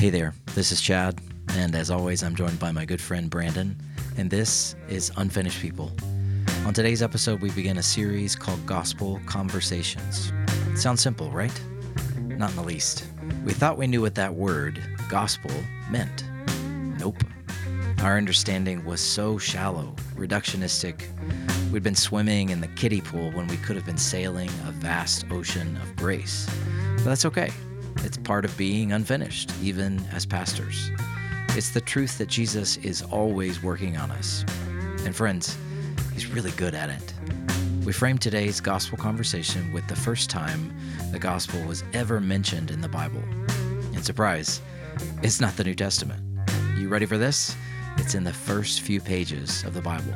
Hey there, this is Chad, and as always, I'm joined by my good friend Brandon, and this is Unfinished People. On today's episode, we begin a series called Gospel Conversations. Sounds simple, right? Not in the least. We thought we knew what that word, gospel, meant. Nope. Our understanding was so shallow, reductionistic. We'd been swimming in the kiddie pool when we could have been sailing a vast ocean of grace. But that's okay. It's part of being unfinished, even as pastors. It's the truth that Jesus is always working on us. And friends, he's really good at it. We frame today's gospel conversation with the first time the gospel was ever mentioned in the Bible. And surprise, it's not the New Testament. You ready for this? It's in the first few pages of the Bible.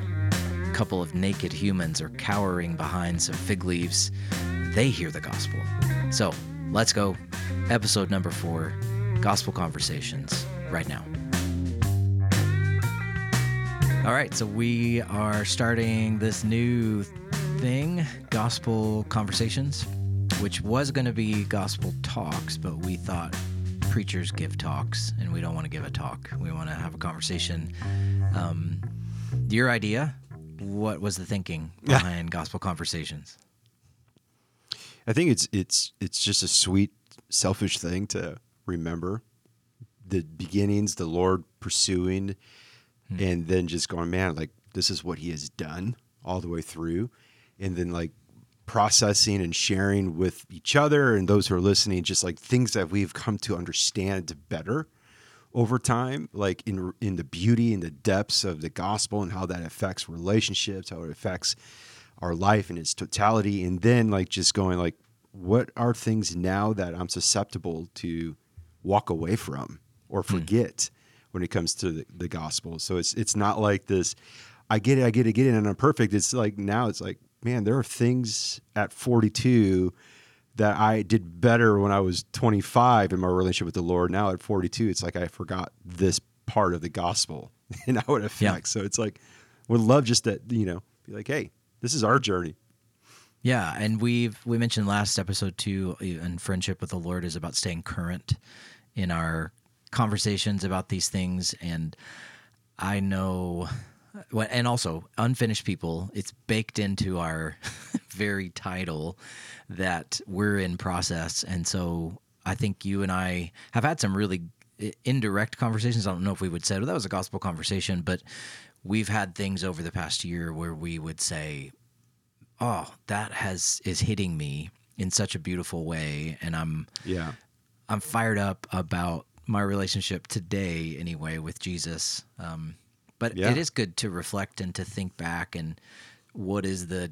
A couple of naked humans are cowering behind some fig leaves. They hear the gospel. So let's go. Episode number four Gospel Conversations, right now. All right, so we are starting this new thing, Gospel Conversations, which was going to be Gospel Talks, but we thought preachers give talks, and we don't want to give a talk. We want to have a conversation. Um, your idea, what was the thinking behind Gospel Conversations? I think it's it's it's just a sweet, selfish thing to remember the beginnings, the Lord pursuing, hmm. and then just going, man, like this is what He has done all the way through, and then like processing and sharing with each other and those who are listening, just like things that we've come to understand better over time, like in in the beauty and the depths of the gospel and how that affects relationships, how it affects our life in its totality, and then like just going like, what are things now that I'm susceptible to walk away from or hmm. forget when it comes to the, the gospel? So it's it's not like this. I get it, I get it, get it, and I'm perfect. It's like now it's like, man, there are things at 42 that I did better when I was 25 in my relationship with the Lord. Now at 42, it's like I forgot this part of the gospel and how it affects. So it's like, would love just that, you know, be like, hey, this is our journey. Yeah, and we've we mentioned last episode too, and friendship with the Lord is about staying current in our conversations about these things. And I know, and also unfinished people. It's baked into our very title that we're in process, and so I think you and I have had some really indirect conversations. I don't know if we would say, well, that was a gospel conversation, but we've had things over the past year where we would say, oh, that has is hitting me in such a beautiful way, and I'm Yeah. I'm fired up about my relationship today, anyway, with Jesus. Um, but Yeah. it is good to reflect and to think back and what is the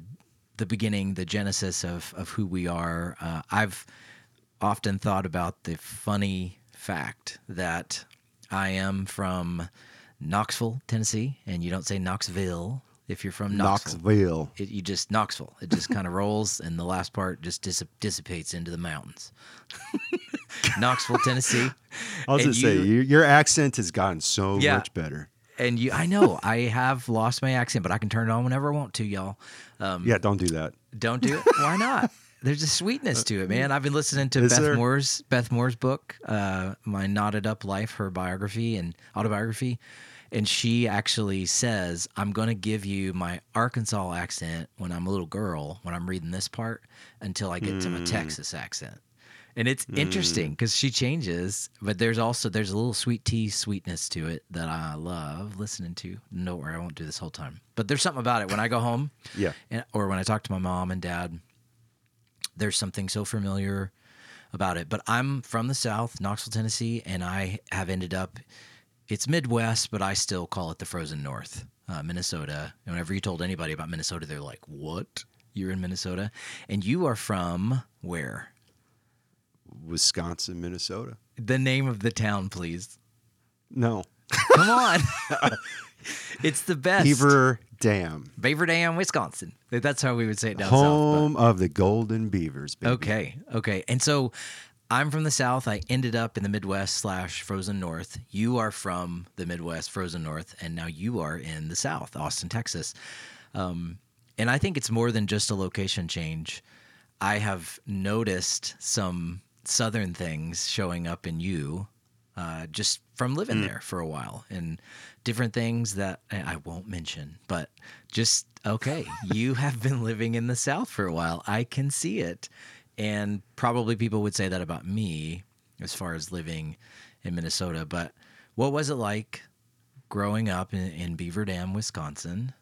the beginning, the genesis of of who we are. Uh, I've often thought about the funny fact that I am from Knoxville, Tennessee, and you don't say Knoxville if you're from Knoxville Knoxville. it, you just Knoxville. It just kind of rolls, and the last part just dis- dissipates into the mountains. Knoxville, Tennessee, I was And gonna say you- your, your accent has gotten so Yeah. much better. and you. I know I have lost my accent, but I can turn it on whenever I want to, y'all. Um, Yeah, don't do that. Don't do it. Why not? There's a sweetness to it, man. I've been listening to Is Beth there? Moore's Beth Moore's book, uh, my knotted up life, her biography and autobiography, and she actually says, "I'm going to give you my Arkansas accent when I'm a little girl when I'm reading this part until I get to Hmm. my Texas accent." And it's interesting because she changes, but there's also there's a little sweet tea sweetness to it that I love listening to. No, where I won't do this whole time, but there's something about it when I go home Yeah. and, or when I talk to my mom and dad, there's something so familiar about it. But I'm from the South, Knoxville, Tennessee, and I have ended up, it's Midwest, but I still call it the frozen North, uh, Minnesota. And whenever you told anybody about Minnesota, they're like, what? You're in Minnesota? And you are from where? Wisconsin, Minnesota. The name of the town, please. No. Come on. it's the best. Beaver Dam. Beaver Dam, Wisconsin. That's how we would say it down south. Home of the Golden Beavers, baby. Okay, okay. And so I'm from the South. I ended up in the Midwest slash frozen North. You are from the Midwest, frozen North, and now you are in the South, Austin, Texas. Um, and I think it's more than just a location change. I have noticed some Southern things showing up in you uh, just from living there for a while and different things that I won't mention. But just okay, you have been living in the South for a while. I can see it, and probably people would say that about me as far as living in Minnesota. But what was it like growing up in, in Beaver Dam, Wisconsin,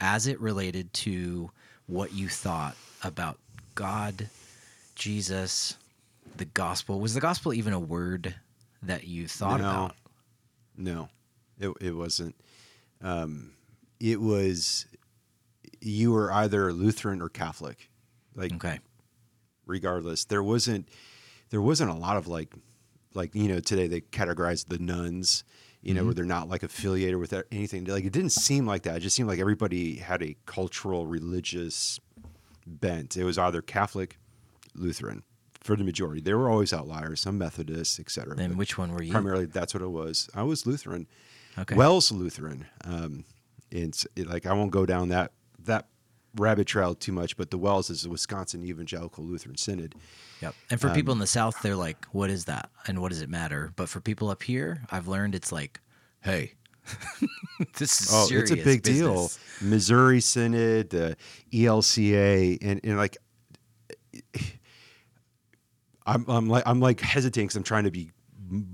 as it related to what you thought about God, Jesus, the gospel? Was the gospel even a word that you thought No. about? No, it it wasn't. Um, it was you were either Lutheran or Catholic, like Okay. Regardless. There wasn't there wasn't a lot of like like you know today they categorize the nones, you know, where they're not like affiliated with anything. Like it didn't seem like that. It just seemed like everybody had a cultural religious bent. It was either Catholic, Lutheran for the majority. There were always outliers, some Methodists, etc. Then which one were you? primarily that's what it was. I was Lutheran. Okay. WELS Lutheran. Um, and it's, it, like I won't go down that that rabbit trail too much, but the WELS is the Wisconsin Evangelical Lutheran Synod. Yep. And for people in Um, the South, they're like, what is that? And what does it matter? But for people up here, I've learned it's like, hey, this is Oh, serious it's a big deal. Missouri Synod, the ELCA, and, and like I'm I'm like I'm like hesitating because I'm trying to be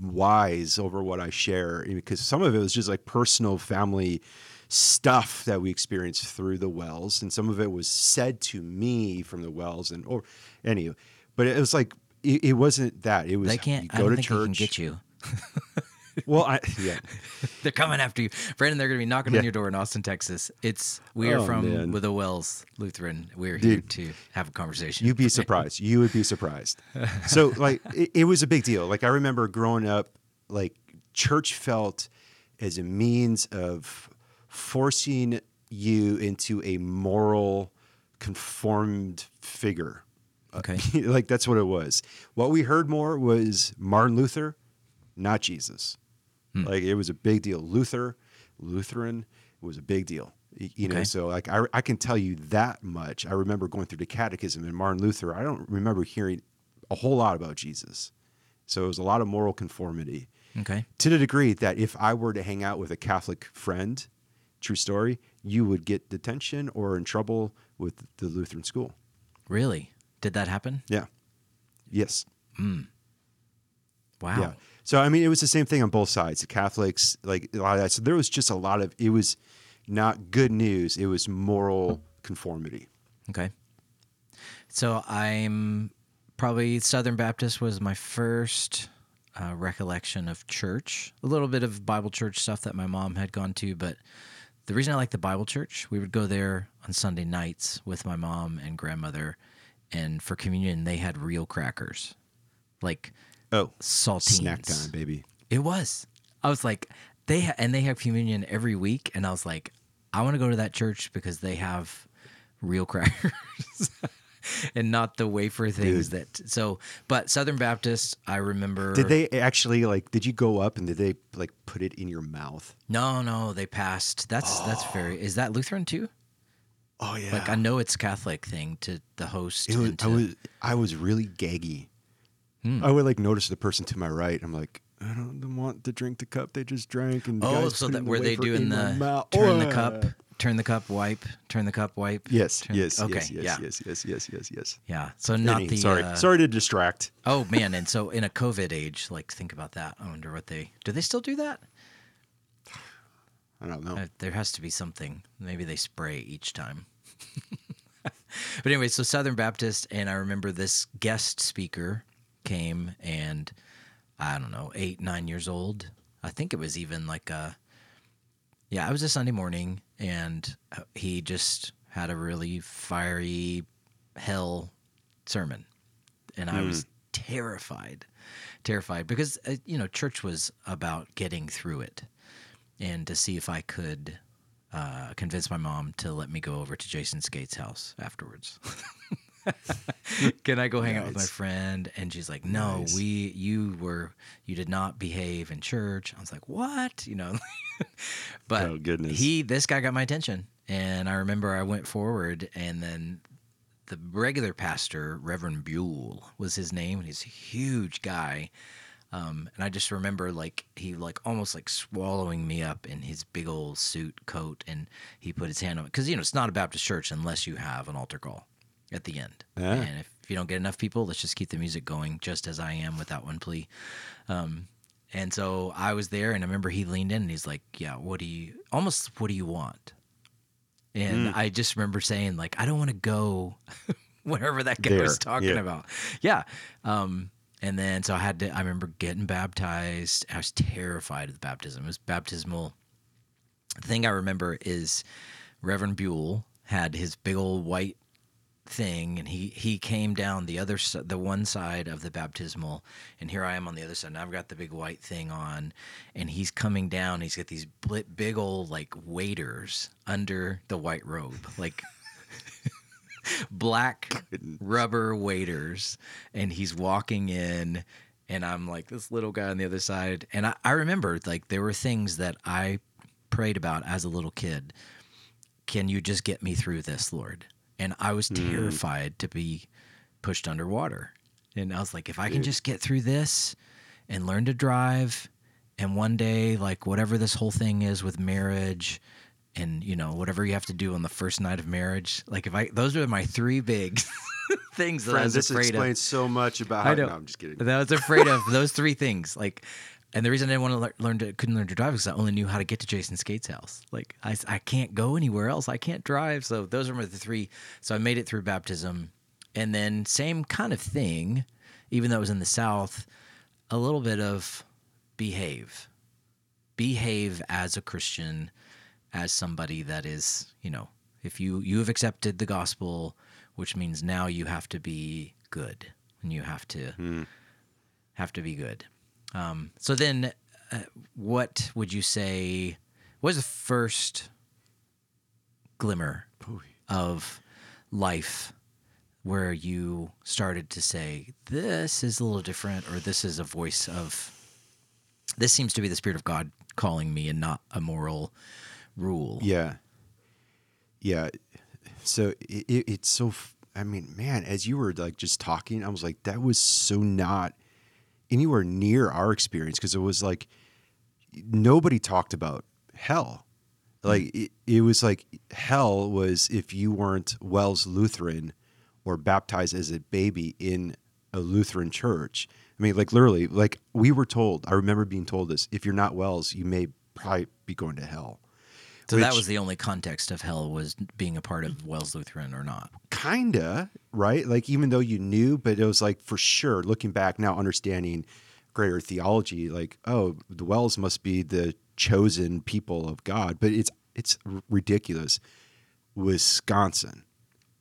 wise over what I share because some of it was just like personal family stuff that we experienced through the WELS and some of it was said to me from the WELS and or anyway but it was like it, it wasn't that it was They can't, go to church can get you. well I yeah They're coming after you. Brandon, they're going to be knocking on your door in Austin, Texas. It's, we are Oh, from man. with the WELS Lutheran. We're here Dude. to have a conversation. You'd be surprised. You would be surprised. So like it, it was a big deal. Like I remember growing up, like church felt as a means of forcing you into a moral conformed figure. Okay. like that's what it was. What we heard more was Martin Luther, not Jesus. Hmm. Like it was a big deal. Luther, Lutheran was a big deal. You know, Okay. so like I, I can tell you that much. I remember going through the catechism and Martin Luther. I don't remember hearing a whole lot about Jesus. So it was a lot of moral conformity Okay. to the degree that if I were to hang out with a Catholic friend, true story, you would get detention or in trouble with the Lutheran school. Really? Did that happen? Yeah. Yes. Wow. Yeah. So I mean, it was the same thing on both sides. The Catholics, like a lot of that. So there was just a lot of. It was not good news. It was moral conformity. Okay. So I'm probably Southern Baptist was my first uh, recollection of church. A little bit of Bible church stuff that my mom had gone to, but the reason I like the Bible church, we would go there on Sunday nights with my mom and grandmother, and for communion they had real crackers, like Oh, saltines. snack time, baby. It was. I was like, they ha- and they have communion every week, and I was like, I want to go to that church because they have real crackers and not the wafer things that. So, but Southern Baptist, I remember. Did they actually like? Did you go up and did they like put it in your mouth? No, no, they passed. That's that's very. Is that Lutheran too? Oh yeah. Like I know it's Catholic thing to the host. it was, and I to- was I was really gaggy. Hmm. I would like notice the person to my right. I'm like, I don't want to drink the cup they just drank. And the oh, so that the were they doing the turn the Oh. cup, turn the cup, wipe, turn the cup, wipe? Yes, turn- yes, okay, yes, yes, yeah, yes, yes, yes, yes, yes. yeah. So not Any- the sorry, uh, sorry to distract. Oh man, and so in a COVID age, like think about that. I wonder what they do. They still do that? I don't know. Uh, there has to be something. Maybe they spray each time. but anyway, so Southern Baptist, and I remember this guest speaker came, and I don't know, eight nine years old. I think it was even like a yeah. It was a Sunday morning, and uh, he just had a really fiery hell sermon, and I was terrified, terrified because uh, you know church was about getting through it and to see if I could uh, convince my mom to let me go over to Jason Skate's house afterwards. Can I go hang out with my friend? And she's like, "No, Nice. we you were you did not behave in church." I was like, "What?" You know. but Oh, goodness. he this guy got my attention, and I remember I went forward, and then the regular pastor, Reverend Buell, was his name. He's a huge guy. Um, and I just remember like he like almost like swallowing me up in his big old suit coat, and he put his hand on it because you know it's not a Baptist church unless you have an altar call at the end. Yeah. And if you don't get enough people, let's just keep the music going, just as I am with that one plea. Um, and so I was there, and I remember he leaned in and he's like, "Yeah, what do you almost what do you want?" And I just remember saying like, "I don't want to go wherever that guy was talking yeah. about." Yeah. Um, and then so I had to. I remember getting baptized. I was terrified of the baptism. It was baptismal. The thing I remember is Reverend Buell had his big old white thing and he he came down the other the one side of the baptismal and here I am on the other side and I've got the big white thing on and he's coming down he's got these big old like waders under the white robe like black rubber waders and he's walking in and I'm like this little guy on the other side and I, I remember like there were things that I prayed about as a little kid can you just get me through this, Lord? And I was mm. terrified to be pushed underwater. And I was like, if I can just get through this and learn to drive, and one day, like whatever this whole thing is with marriage, and you know whatever you have to do on the first night of marriage, like if I those are my three big things that I was this afraid of. This explains so much about. I How, know. No, I'm just kidding. That I was afraid of those three things. Like, and the reason I didn't want to lear- learn to couldn't learn to drive is 'cause I only knew how to get to Jason Skate's house. Like, I, I can't go anywhere else. I can't drive. So those are my the three. So I made it through baptism, and then same kind of thing, even though it was in the South, a little bit of behave, behave as a Christian, as somebody that is, you know, if you you have accepted the gospel, which means now you have to be good and you have to hmm. have to be good. Um, so then, uh, what would you say was the first glimmer of life where you started to say, "This is a little different," or "This is a voice of." This seems to be the spirit of God calling me, and not a moral rule. Yeah. Yeah. So it, it, it's so, I mean, man, as you were like just talking, I was like, that was so not anywhere near our experience because it was like nobody talked about hell. Hmm. Like it, it was like hell was if you weren't WELS Lutheran or baptized as a baby in a Lutheran church. I mean, like literally, like we were told. I remember being told this: if you're not WELS, you may probably be going to hell. So that was the only context of hell was being a part of WELS Lutheran or not. kinda right? Like even though you knew but it was like for sure looking back now understanding greater theology like oh the WELS must be the chosen people of god. But it's it's ridiculous. Wisconsin.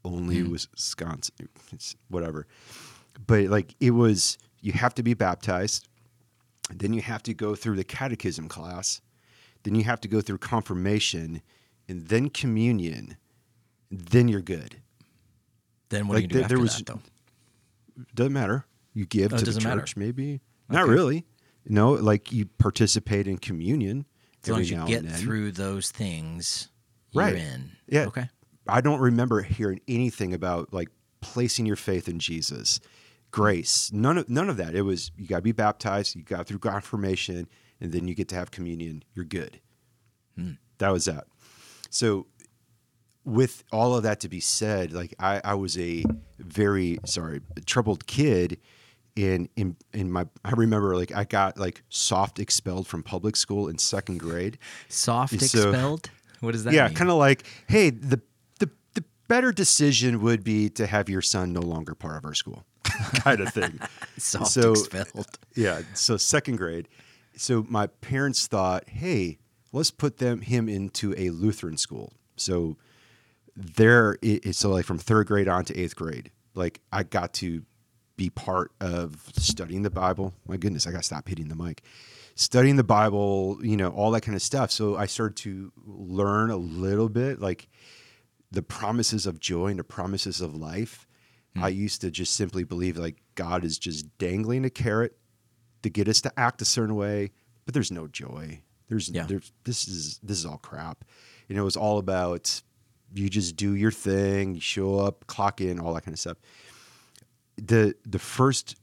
Only hmm. wisconsin. It's whatever. But like it was you have to be baptized. Then you have to go through the catechism class then you have to go through confirmation and then communion then you're good Then what Like, do you do there- after there was- that, though? doesn't matter. You give Oh, to the doesn't matter. church, maybe. Not really. No, like you participate in communion. As long as you get through those things, you're Right. in. Yeah. Okay. I don't remember hearing anything about like placing your faith in Jesus, grace. None of none of that. It was you got to be baptized, you got through confirmation, and then you get to have communion. You're good. Hmm. That was that. So, with all of that to be said, like I, I was a very sorry troubled kid. In, in in my I remember like I got like soft expelled from public school in second grade. Soft So- expelled? what does that mean? yeah, kind of like, hey, the, the the better decision would be to have your son no longer part of our school, kind of thing. Soft so- expelled. yeah, so second grade. So my parents thought, hey, let's put them him into a Lutheran school. So there, it, it- so like from third grade on to eighth grade, like I got to be part of studying the Bible. My goodness, I got to stop hitting the mic. Studying the Bible, you know, all that kind of stuff. So I started to learn a little bit, like the promises of joy and the promises of life. Hmm. I used to just simply believe like God is just dangling a carrot to get us to act a certain way, but there's no joy. There's, Yeah. there's this is this is all crap. And it was all about you just do your thing, you show up, clock in, all that kind of stuff. The the first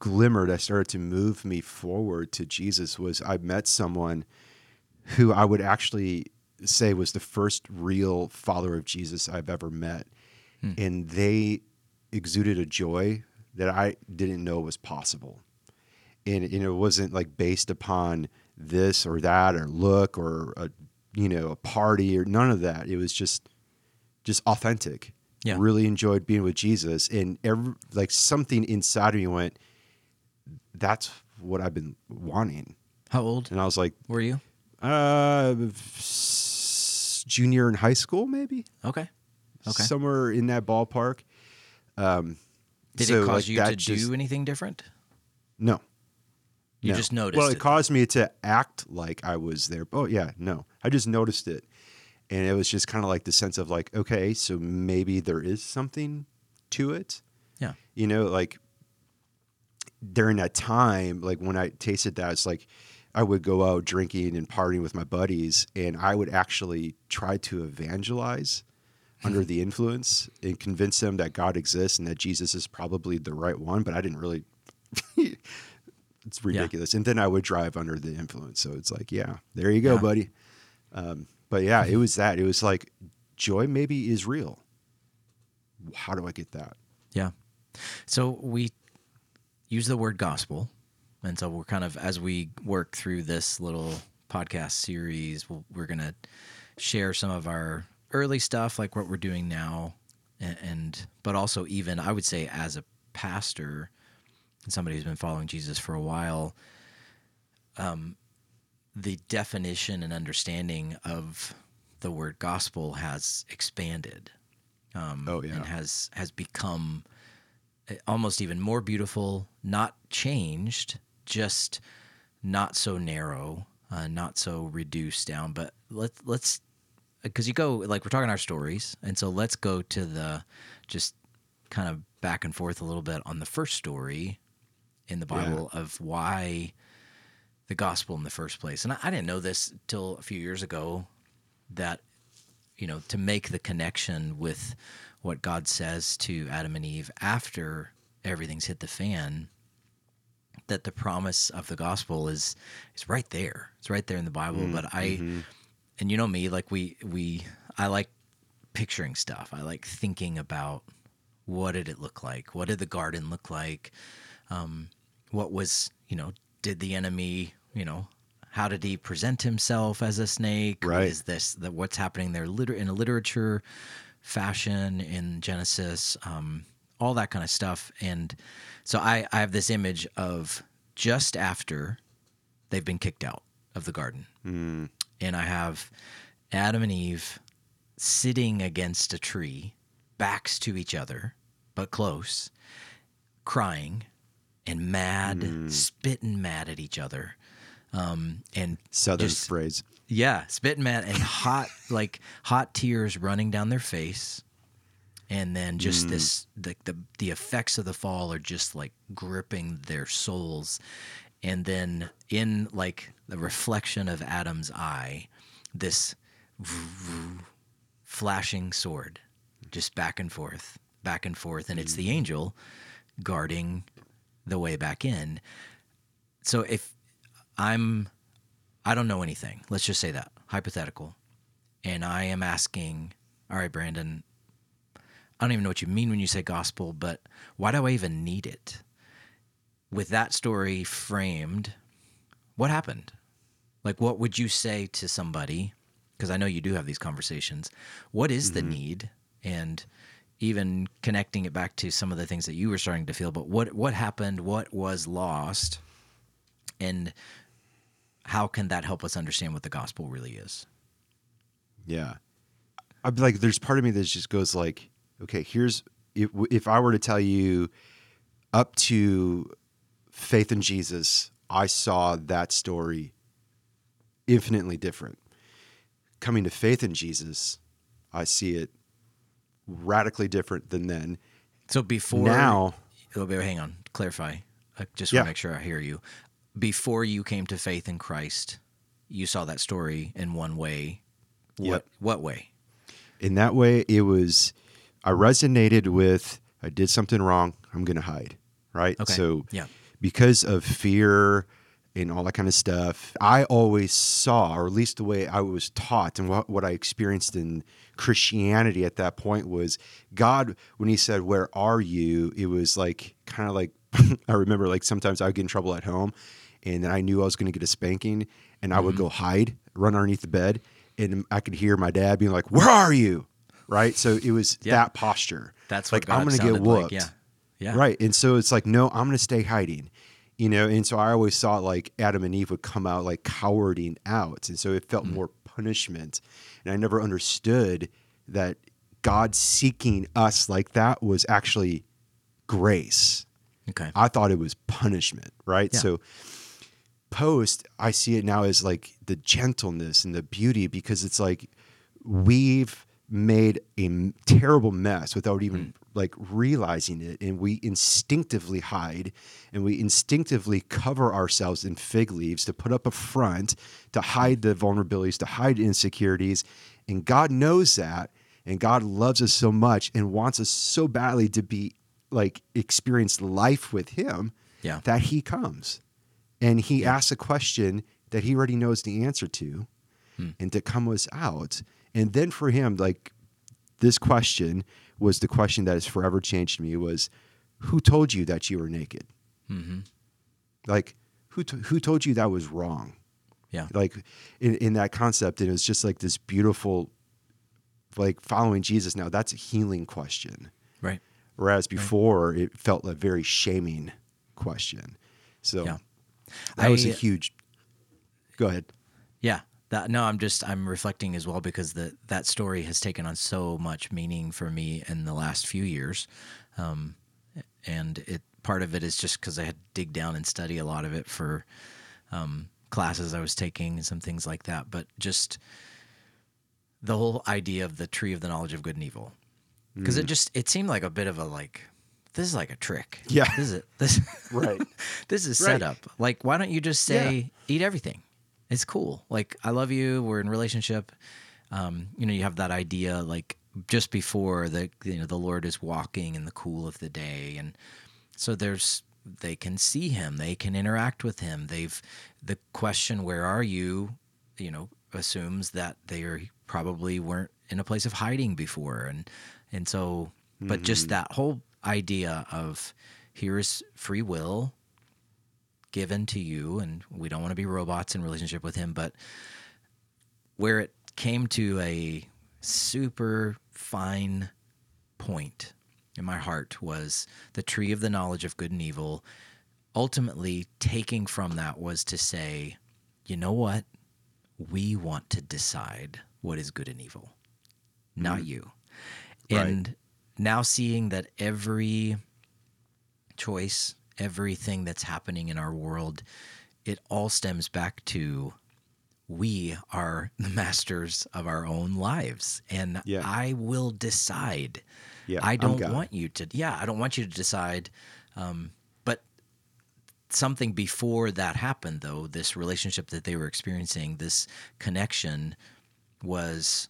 glimmer that started to move me forward to Jesus was I met someone who I would actually say was the first real follower of Jesus I've ever met. Hmm. And they exuded a joy that I didn't know was possible. And, and it wasn't like based upon this or that or look or a, you know a party or none of that. It was just just authentic. Yeah. Really enjoyed being with Jesus, and every, like something inside of me went, "That's what I've been wanting." How old And I was like, were you? uh, junior in high school, maybe Okay. Okay. somewhere in that ballpark. Um, Did so, it cause like, you to just- do anything different? No, You No. just noticed. Well, it it. caused me to act like I was there. Oh yeah, no, I just noticed it, and it was just kind of like the sense of like, okay, so maybe there is something to it. Yeah. You know, like during that time, like when I tasted that, it's like I would go out drinking and partying with my buddies, and I would actually try to evangelize under mm-hmm. the influence and convince them that God exists and that Jesus is probably the right one. But I didn't really. it's ridiculous. And then I would drive under the influence. So it's like, yeah, there you go, Yeah. buddy. Um, but yeah, it was that. It was like joy maybe is real. How do I get that? Yeah. So we use the word gospel. And so we're kind of, as we work through this little podcast series, we'll, we're going to share some of our early stuff, like what we're doing now. And, and, but also, even I would say, as a pastor and somebody who's been following Jesus for a while, um, the definition and understanding of the word gospel has expanded um, Oh, yeah. and has has become uh, almost even more beautiful, not changed, just not so narrow, uh, not so reduced down. But let's let's because you go like we're talking our stories, and so let's go to the just kind of back and forth a little bit on the first story in the Yeah. Bible of why the gospel in the first place. And I, I didn't know this till a few years ago that you know to make the connection with what God says to Adam and Eve after everything's hit the fan that the promise of the gospel is is right there. It's right there in the Bible, but I and you know me like we we I like picturing stuff. I like thinking about what did it look like? What did the garden look like? Um, what was, you know, did the enemy, you know, how did he present himself as a snake? Right. Is this that what's happening there liter- in a literature fashion in Genesis? Um, all that kind of stuff. And so I, I have this image of just after they've been kicked out of the garden. And I have Adam and Eve sitting against a tree, backs to each other, but close, crying and mad, mm. spitting mad at each other. Um, and Southern just- phrase. yeah, spitting mad and hot, like hot tears running down their face, and then just mm. this the, the the effects of the fall are just like gripping their souls, and then in like the reflection of Adam's eye, this flashing sword, just back and forth, back and forth, and it's the mm. angel guarding the way back in. So if I'm I don't know anything. Let's just say that hypothetical. And I am asking, all right, Brandon, I don't even know what you mean when you say gospel, but why do I even need it? With that story framed, what happened? Like, what would you say to somebody? Because I know you do have these conversations. What is the mm-hmm. need? And even connecting it back to some of the things that you were starting to feel, but what what happened? What was lost? And how can that help us understand what the gospel really is? Yeah. I'd be like, there's part of me that just goes like, okay, here's if if I were to tell you up to faith in Jesus, I saw that story infinitely different. Coming to faith in Jesus, I see it radically different than then. So before now, oh, hang on, clarify. I just Yeah. want to make sure I hear you. Before you came to faith in Christ, you saw that story in one way. What Yep. what way? in that way, it was I resonated with I did something wrong. I'm going to hide, right? Okay. So yeah. because of fear and all that kind of stuff, I always saw, or at least the way I was taught and what, what I experienced in Christianity at that point was God, when He said, Where are you? It was like kind of like, I remember like sometimes I would get in trouble at home and then I knew I was going to get a spanking and I would Mm-hmm. go hide, run underneath the bed, and I could hear my dad being like, Where are you? Right. So it was Yeah. that posture. That's like, I'm going to get sounded like, whooped. Yeah. Yeah. Right. And so it's like, no, I'm going to stay hiding, you know? And so I always thought like Adam and Eve would come out like cowarding out. And so it felt mm. more punishment. And I never understood that God seeking us like that was actually grace. Okay. I thought it was punishment, right? Yeah. So post, I see it now as like the gentleness and the beauty because it's like we've made a m- terrible mess without even mm. Like realizing it and we instinctively hide and we instinctively cover ourselves in fig leaves to put up a front to hide the vulnerabilities to hide insecurities and God knows that and God loves us so much and wants us so badly to be like experience life with him Yeah. that he comes and he asks a question that he already knows the answer to hmm. and to come us out. And then for him like this question was the question that has forever changed me was who told you that you were naked Mm-hmm. like who, t- who told you that was wrong Yeah. like in, in that concept it was just like this beautiful like following jesus now that's a healing question Right. whereas before it felt a very shaming question so Yeah. that was a huge go ahead. That no, I'm just I'm reflecting as well because the that story has taken on so much meaning for me in the last few years, um, and it part of it is just because I had to dig down and study a lot of it for um, classes I was taking and some things like that. But just the whole idea of the tree of the knowledge of good and evil, because it just it seemed like a bit of a like this is like a trick. Yeah. This is this Right. this is Right. set up. Like, why don't you just say eat everything? It's cool. Like, I love you. We're in relationship. Um, you know, you have that idea like just before the you know the Lord is walking in the cool of the day, and so there's they can see him, they can interact with him. They've the question, "Where are you?" You know, assumes that they are probably weren't in a place of hiding before, and and so, but just that whole idea of here's free will given to you, and we don't want to be robots in relationship with him, but where it came to a super fine point in my heart was the tree of the knowledge of good and evil. Ultimately, taking from that was to say, you know what? We want to decide what is good and evil, not mm-hmm. you. Right. And now seeing that every choice, everything that's happening in our world, it all stems back to we are the masters of our own lives and Yeah. I will decide. Yeah, I don't want you to yeah, I don't want you to decide um, but something before that happened though, this relationship that they were experiencing, this connection was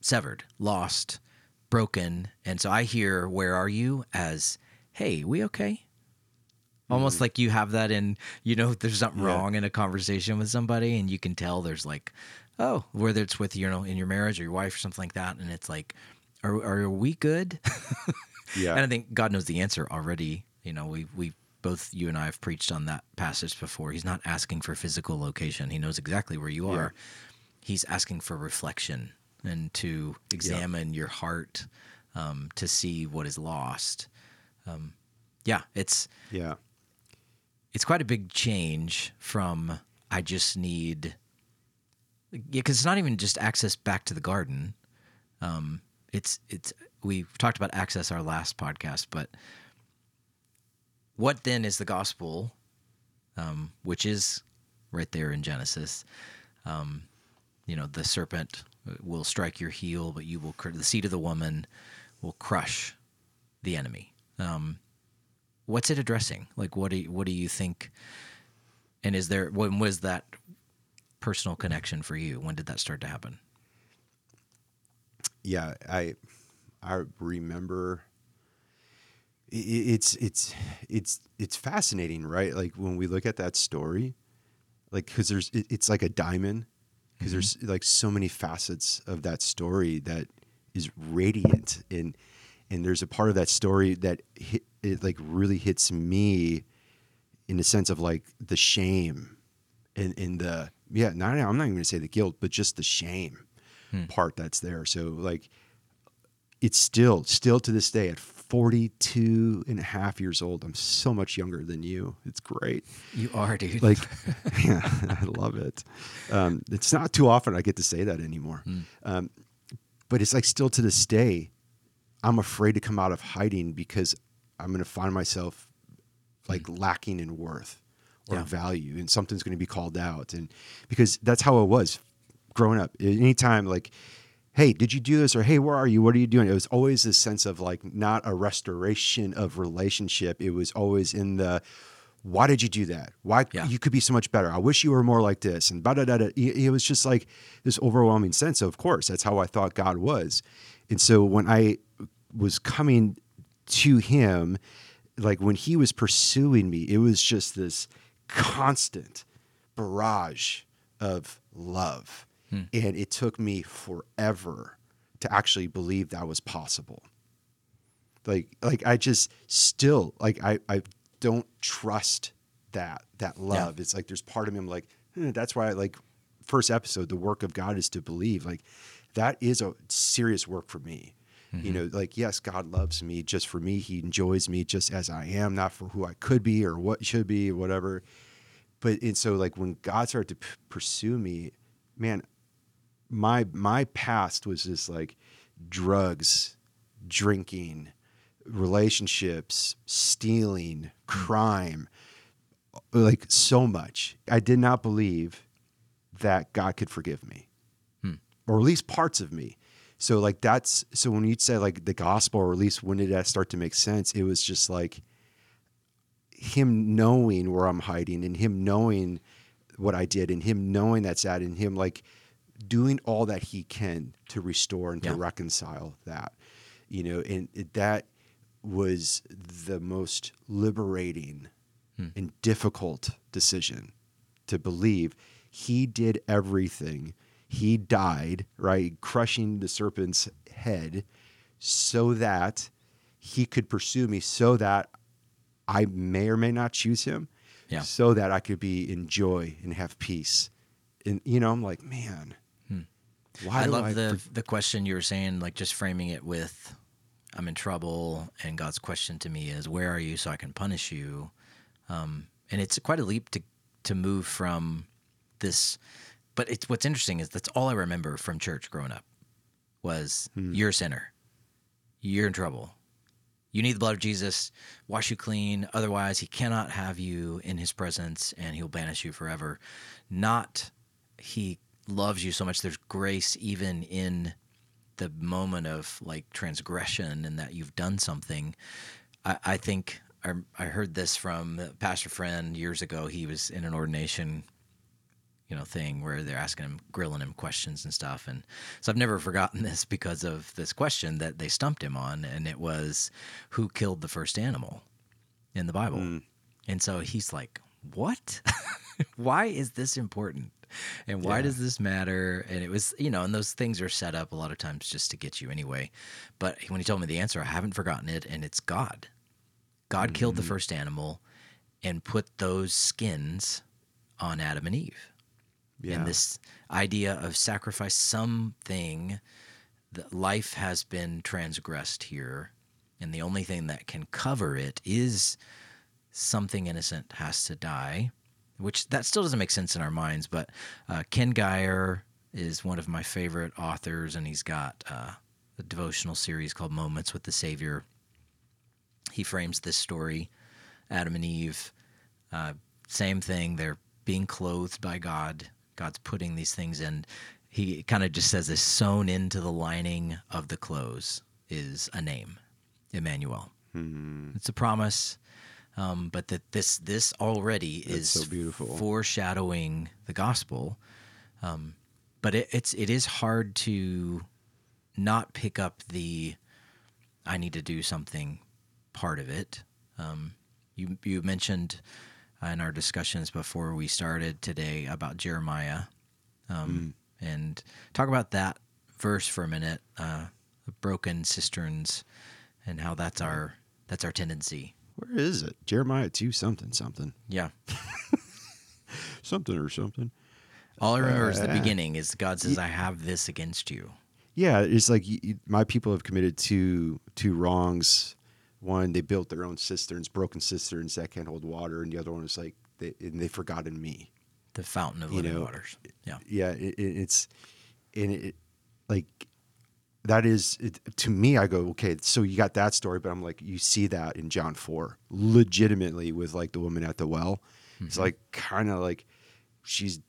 severed, lost, broken. And so I hear where are you as hey, we okay? Almost like you have that in, you know, there's something Mm-hmm. Yeah. wrong in a conversation with somebody, and you can tell there's like, oh, whether it's with you know in your marriage or your wife or something like that, and it's like, are are we good? Yeah. And I think God knows the answer already. You know, we we both you and I have preached on that passage before. He's not asking for physical location. He knows exactly where you Yeah. are. He's asking for reflection and to examine your heart um, to see what is lost. Um, yeah, it's yeah. It's quite a big change from I just need yeah, because it's not even just access back to the garden. Um, it's it's we talked about access our last podcast, but what then is the gospel, um, which is right there in Genesis? Um, you know, the serpent will strike your heel, but you will cr- the seed of the woman will crush the enemy. Um, what's it addressing? Like, what do you, what do you think? And is there when was that personal connection for you? When did that start to happen? yeah i i remember it's it's it's it's fascinating, right? Like when we look at that story, like because there's it's like a diamond because there's mm-hmm. like so many facets of that story that is radiant and and there's a part of that story that hit, it like really hits me in the sense of like the shame and in the yeah not I'm not even gonna say the guilt but just the shame part that's there. So like it's still still to this day at 42 and a half years old i'm so much younger than you. It's great. You are, dude. like yeah, i love it. Um, it's not too often i get to say that anymore. Um, but it's like still to this day i'm afraid to come out of hiding because i'm going to find myself like mm-hmm. lacking in worth or Yeah. value and something's going to be called out and because that's how it was growing up. Anytime like hey did you do this? or hey where are you? What are you doing? It was always this sense of like not a restoration of relationship. It was always in the why did you do that? Why Yeah. you could be so much better. I wish you were more like this and da da da it it was just like this overwhelming sense. Of course that's how i thought god was. And so when i was coming to him like when he was pursuing me it was just this constant barrage of love. And it took me forever to actually believe that was possible. Like like i just still like i i don't trust that that love. It's like there's part of me i'm like "Eh, that's why I like first episode the work of god is to believe. Like that is a serious work for me you mm-hmm. know like yes god loves me just for me. He enjoys me just as i am not for who i could be or what should be or whatever. But and so like when god started to p- pursue me man my my past was just like drugs drinking relationships stealing mm. crime like so much. I did not believe that god could forgive me hmm. or at least parts of me so like that's so when you say like the gospel or at least when did that start to make sense it was just like him knowing where I'm hiding and him knowing what I did and him knowing that's that and him like doing all that he can to restore and to reconcile that, you know, and it, that was the most liberating hmm. and difficult decision to believe. He did everything. He died, right, crushing the serpent's head so that he could pursue me, so that I may or may not choose him, Yeah. so that I could be in joy and have peace. And you know, I'm like, man, why I love I the the question you were saying, like just framing it with, "I'm in trouble," and God's question to me is, "Where are you, so I can punish you?" Um, and it's quite a leap to to move from this. But it's what's interesting is that's all I remember from church growing up was hmm. you're a sinner, you're in trouble, you need the blood of Jesus, wash you clean. Otherwise, he cannot have you in his presence and he'll banish you forever. Not he loves you so much. There's grace even in the moment of like transgression and that you've done something. I, I think I, I heard this from a pastor friend years ago. He was in an ordination you know thing where they're asking him grilling him questions and stuff. And so i've never forgotten this because of this question that they stumped him on and it was who killed the first animal in the bible? Hmm. And so he's like what? Why is this important? And why Yeah. does this matter? And it was you know and those things are set up a lot of times just to get you anyway. But when he told me the answer i haven't forgotten it and it's god. God killed the hmm. first animal and put those skins on adam and eve yeah. and this idea of sacrifice something that life has been transgressed here and the only thing that can cover it is something innocent has to die which that still doesn't make sense in our minds but uh, Ken Gire is one of my favorite authors and he's got uh, a devotional series called moments with the savior he frames this story adam and eve uh, same thing they're being clothed by god god's putting these things in he kind of just says this sewn into the lining of the clothes is a name emmanuel it's a promise um, but that this this already is so beautiful. foreshadowing the gospel um, but it, it's it is hard to not pick up the i need to do something part of it. Um, you you mentioned in our discussions before we started today about Jeremiah, um, and talk about that verse for a minute. Uh, broken cisterns, and how that's our that's our tendency. Where is it? Jeremiah two something something Yeah. something or something. All I remember is the Uh, beginning is God says, I have this against you. Yeah, it's like my people have committed two two wrongs. One, they built their own cisterns, broken cisterns that can't hold water, and the other one is like they and they forgotten me. The fountain of You living know, waters. Yeah. Yeah, it, it, it's and it like that is it, to me. I go okay, so you got that story, but I'm like you see that in John four, legitimately with like the woman at the well. It's mm-hmm. like kind of like she's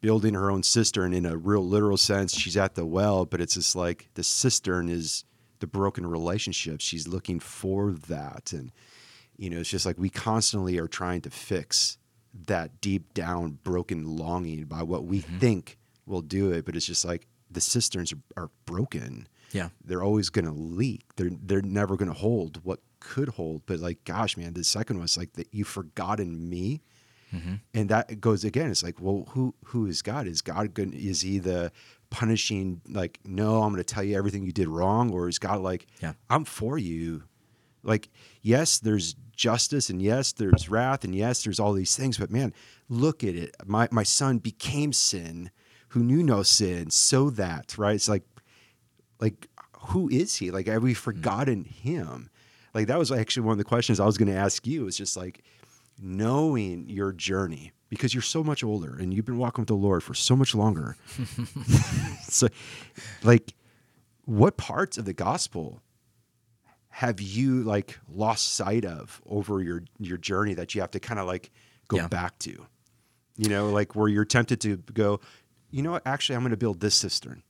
building her own cistern in a real literal sense. She's at the well, but it's just like the cistern is the broken relationship. She's looking for that. And, you know, it's just like we constantly are trying to fix that deep down broken longing by what we mm-hmm. think will do it. But it's just like the cisterns are, are broken. Yeah. They're always going to leak. They're, they're never going to hold what could hold. But like, gosh, man, the second one was like that you've forgotten me mm-hmm. and that goes again it's like well who who is god is god good is he the punishing like no i'm going to tell you everything you did wrong or is god like Yeah. i'm for you. Like yes there's justice and yes there's wrath and yes there's all these things but man look at it. My my son became sin who knew no sin so that right? It's like like who is he? Like have we mm. forgotten him? Like that was actually one of the questions i was going to ask you it's just like knowing your journey because you're so much older and you've been walking with the lord for so much longer so like what parts of the gospel have you like lost sight of over your your journey that you have to kind of like go Yeah. back to you know like where you're tempted to go you know what actually i'm going to build this cistern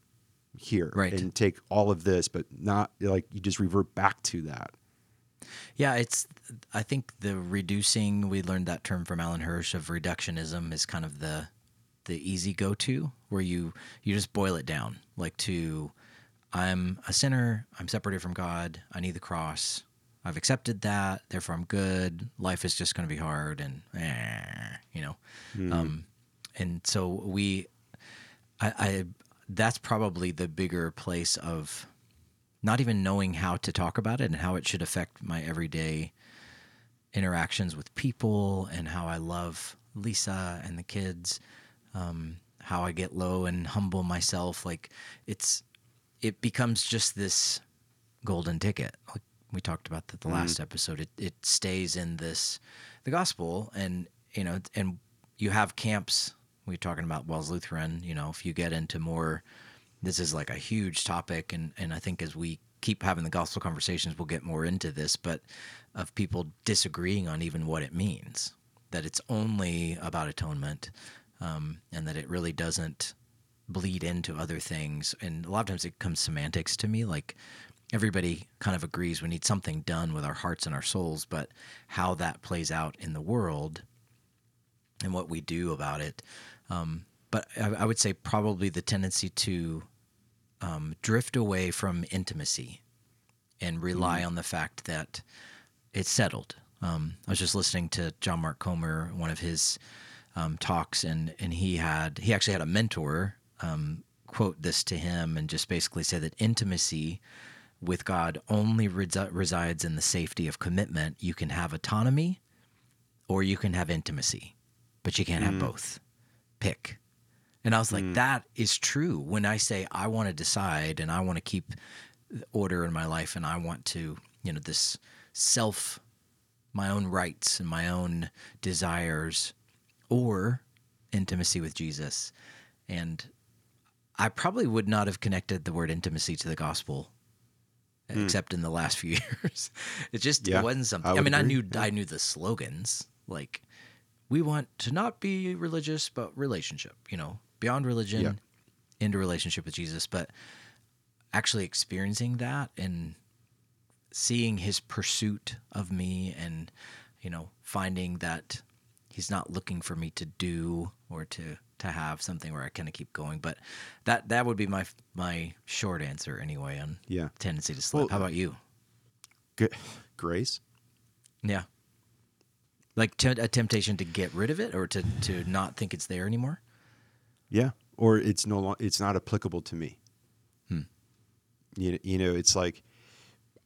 here Right. and take all of this but not like you just revert back to that Yeah, it's. I think the reducing. We learned that term from Alan Hirsch of reductionism is kind of the the easy go to where you you just boil it down like to I'm a sinner. I'm separated from God. I need the cross. I've accepted that. Therefore, I'm good. Life is just going to be hard, and eh, you know, um, and so we. I, I that's probably the bigger place of not even knowing how to talk about it and how it should affect my everyday interactions with people and how I love Lisa and the kids, um, how I get low and humble myself. Like it's, it becomes just this golden ticket. Like we talked about that the last episode. It it stays in this, the gospel, and you know, and you have camps. We are talking about WELS Lutheran. You know, if you get into more this is like a huge topic and and I think as we keep having the gospel conversations we'll get more into this but of people disagreeing on even what it means that it's only about atonement um, and that it really doesn't bleed into other things and a lot of times it comes semantics to me like everybody kind of agrees we need something done with our hearts and our souls but how that plays out in the world and what we do about it. Um, but I, I would say probably the tendency to um, drift away from intimacy and rely on the fact that it's settled. Um, I was just listening to John Mark Comer, one of his um, talks, and and he had he actually had a mentor um, quote this to him and just basically say that intimacy with God only resi- resides in the safety of commitment. You can have autonomy, or you can have intimacy, but you can't have both. Pick. And I was like, mm. that is true. When I say I want to decide and I want to keep order in my life and I want to, you know, this self, my own rights and my own desires, or intimacy with Jesus. And I probably would not have connected the word intimacy to the gospel hmm. except in the last few years. It just Yeah, wasn't something. I I, mean, I agree. knew I knew the slogans like we want to not be religious but relationship, you know, beyond religion Yeah. into relationship with Jesus, but actually experiencing that and seeing his pursuit of me and you know, finding that he's not looking for me to do or to to have something where I kind of keep going. But that that would be my my short answer anyway on Yeah. tendency to slip. Well, How about you? G- grace. Yeah. Like t- a temptation to get rid of it or to, to not think it's there anymore. Yeah, or it's no long, it's not applicable to me. Hmm. You you know, it's like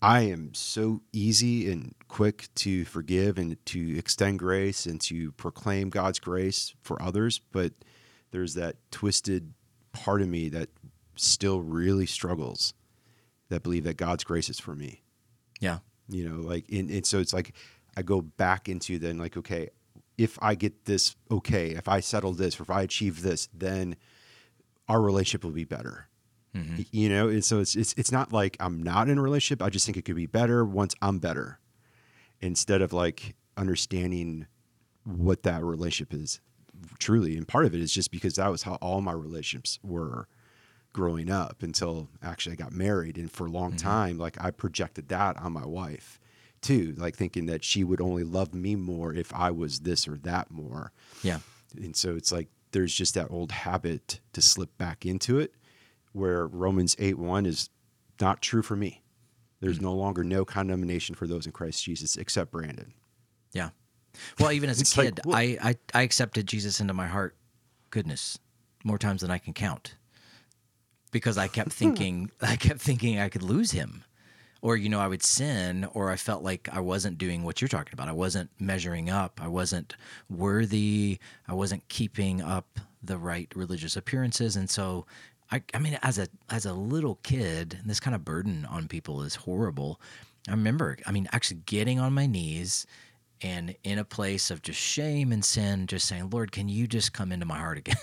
I am so easy and quick to forgive and to extend grace and to proclaim God's grace for others, but there's that twisted part of me that still really struggles that believe that God's grace is for me. Yeah. You know, like and, and so it's like I go back into then like, okay, if I get this okay, if I settle this, or if I achieve this, then our relationship will be better. Mhm. You know, and so it's it's it's not like I'm not in a relationship. I just think it could be better once I'm better, instead of like understanding what that relationship is truly. And part of it is just because that was how all my relationships were growing up until actually I got married. And for a long time, like I projected that on my wife too, like thinking that she would only love me more if I was this or that more. Yeah. And so it's like there's just that old habit to slip back into it where Romans 8 1 is not true for me. There's mm. no longer no condemnation for those in Christ Jesus except Brandon. Yeah. Well, even as a It's like, kid, I, I I accepted Jesus into my heart. Goodness, more times than I can count. Because I kept thinking, I kept thinking I could lose him, or you know, I would sin, or I felt like I wasn't doing what you're talking about. I wasn't measuring up. I wasn't worthy. I wasn't keeping up the right religious appearances, and so. I, I mean, as a as a little kid, this kind of burden on people is horrible. I remember, I mean, actually getting on my knees and in a place of just shame and sin, just saying, Lord, can you just come into my heart again?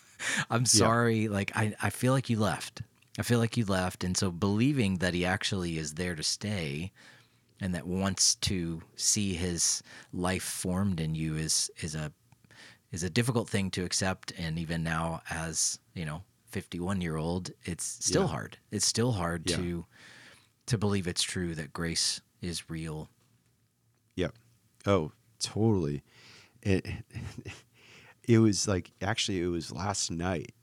I'm sorry. Like, I, I feel like you left. I feel like you left. And so believing that he actually is there to stay and that wants to see his life formed in you is, is a, is a difficult thing to accept. And even now as, you know, 51 year old, it's still Yeah. hard. It's still hard Yeah. to, to believe it's true that grace is real. Yep. Oh, totally. It it was like actually it was last night.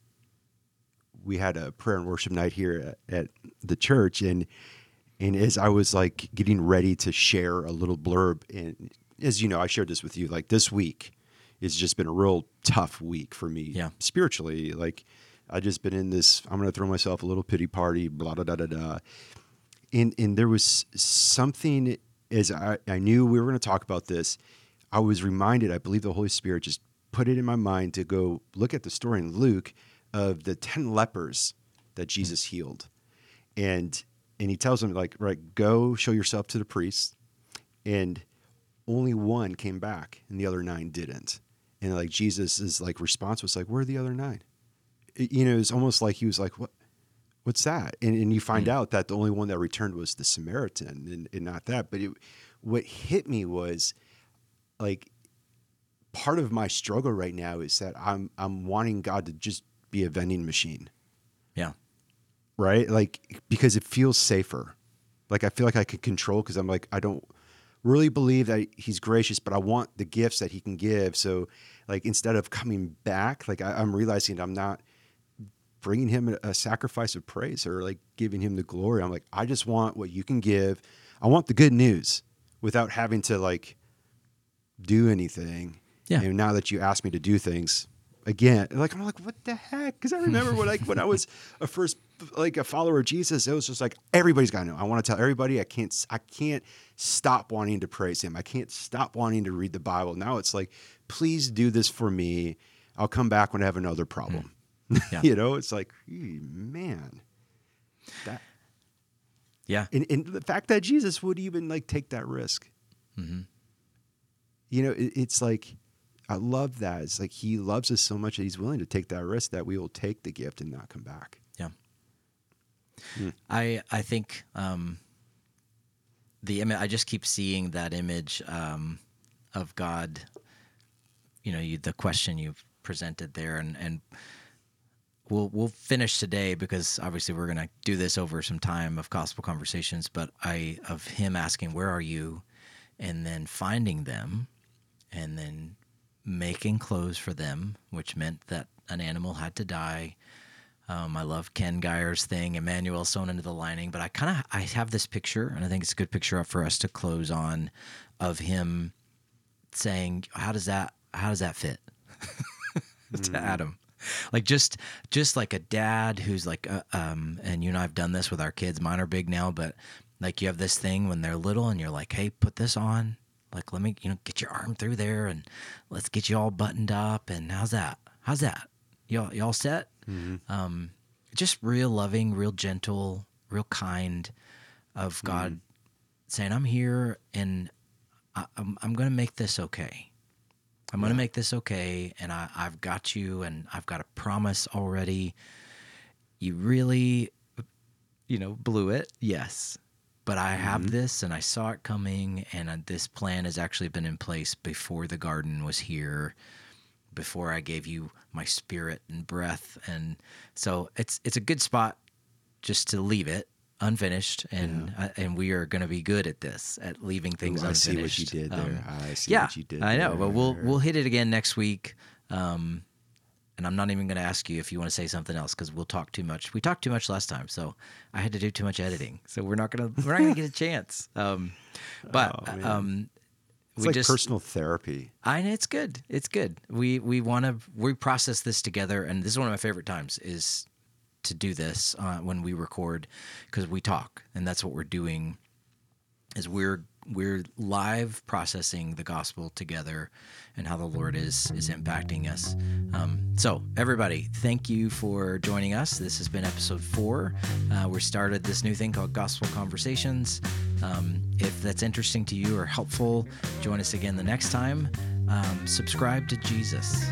We had a prayer and worship night here at, at the church, and and as I was like getting ready to share a little blurb, and as you know, I shared this with you. Like this week, it's just been a real tough week for me, Yeah. spiritually. Like I just been in this. I'm gonna throw myself a little pity party. Blah da da da da and and there was something as I, I knew we were going to talk about this i was reminded i believe the holy spirit just put it in my mind to go look at the story in luke of the 10 lepers that hmm. jesus healed. And and he tells them like right go show yourself to the priest. And only one came back and the other nine didn't. And like jesus' like response was like where are the other nine? It- you know it's almost like he was like what what's that? And, and you find hmm. out that the only one that returned was the Samaritan and, and not that. But it, what hit me was like part of my struggle right now is that I'm I'm wanting God to just be a vending machine, Yeah. right? Like because it feels safer. Like I feel like I can control because I'm like I don't really believe that he's gracious, but I want the gifts that he can give. So like instead of coming back, like I, I'm realizing I'm not bringing him a, a sacrifice of praise or like giving him the glory. I'm like, I just want what you can give. I want the good news without having to like do anything. Yeah. And now that you ask me to do things again, like I'm like, what the heck? Because I remember when like when I was a first like a follower of Jesus, it was just like everybody's got to know. I want to tell everybody. I can't. I can't stop wanting to praise Him. I can't stop wanting to read the Bible. Now it's like, please do this for me. I'll come back when I have another problem. Yeah. you know, it's like, man, that Yeah. and, and the fact that Jesus would even like take that risk. hmm You know, it, it's like I love that. It's like He loves us so much that He's willing to take that risk that we will take the gift and not come back. Yeah. Hmm. I I think um, the image. I just keep seeing that image um, of God. You know, you, the question you've presented there, and and we'll we'll finish today because obviously we're going to do this over some time of gospel conversations. But I of him asking, "Where are you?" and then finding them, and then making clothes for them, which meant that an animal had to die Um, I love Ken Gire's thing, Emmanuel sewn into the lining. But I kind of I have this picture, and I think it's a good picture for us to close on, of him saying, "How does that How does that fit?" to Adam like just just like a dad who's like uh, um and you and I've done this with our kids mine are big now but like you have this thing when they're little and you're like hey put this on like let me you know get your arm through there and let's get you all buttoned up. And how's that? How's that? Y'all y'all set? Um just real loving real gentle real kind of God saying I'm here and I, I'm I'm gonna make this okay. I'm going to make this okay, and I, I've got you, and I've got a promise already. You really, you know, blew it, yes, but I have this, and I saw it coming, and uh, this plan has actually been in place before the garden was here, before I gave you my spirit and breath, and so it's it's a good spot just to leave it unfinished, and uh, and we are going to be good at this, at leaving things Ooh, I see what you did there. Um, I see yeah, what you did. I know, there. but we'll we'll hit it again next week. Um, and I'm not even going to ask you if you want to say something else because we'll talk too much. We talked too much last time, so I had to do too much editing. So we're not gonna we're not gonna get a chance. Um, but Oh, um, It's we like just personal therapy. I know it's good. It's good. We we want to we process this together, and this is one of my favorite times is to do this uh, when we record because we talk, and that's what we're doing. Is we're we're live processing the gospel together and how the Lord is is impacting us. Um, so everybody, thank you for joining us. This has been episode four. Uh, we started this new thing called Gospel Conversations. Um, if that's interesting to you or helpful, join us again the next time. Um, subscribe to Jesus.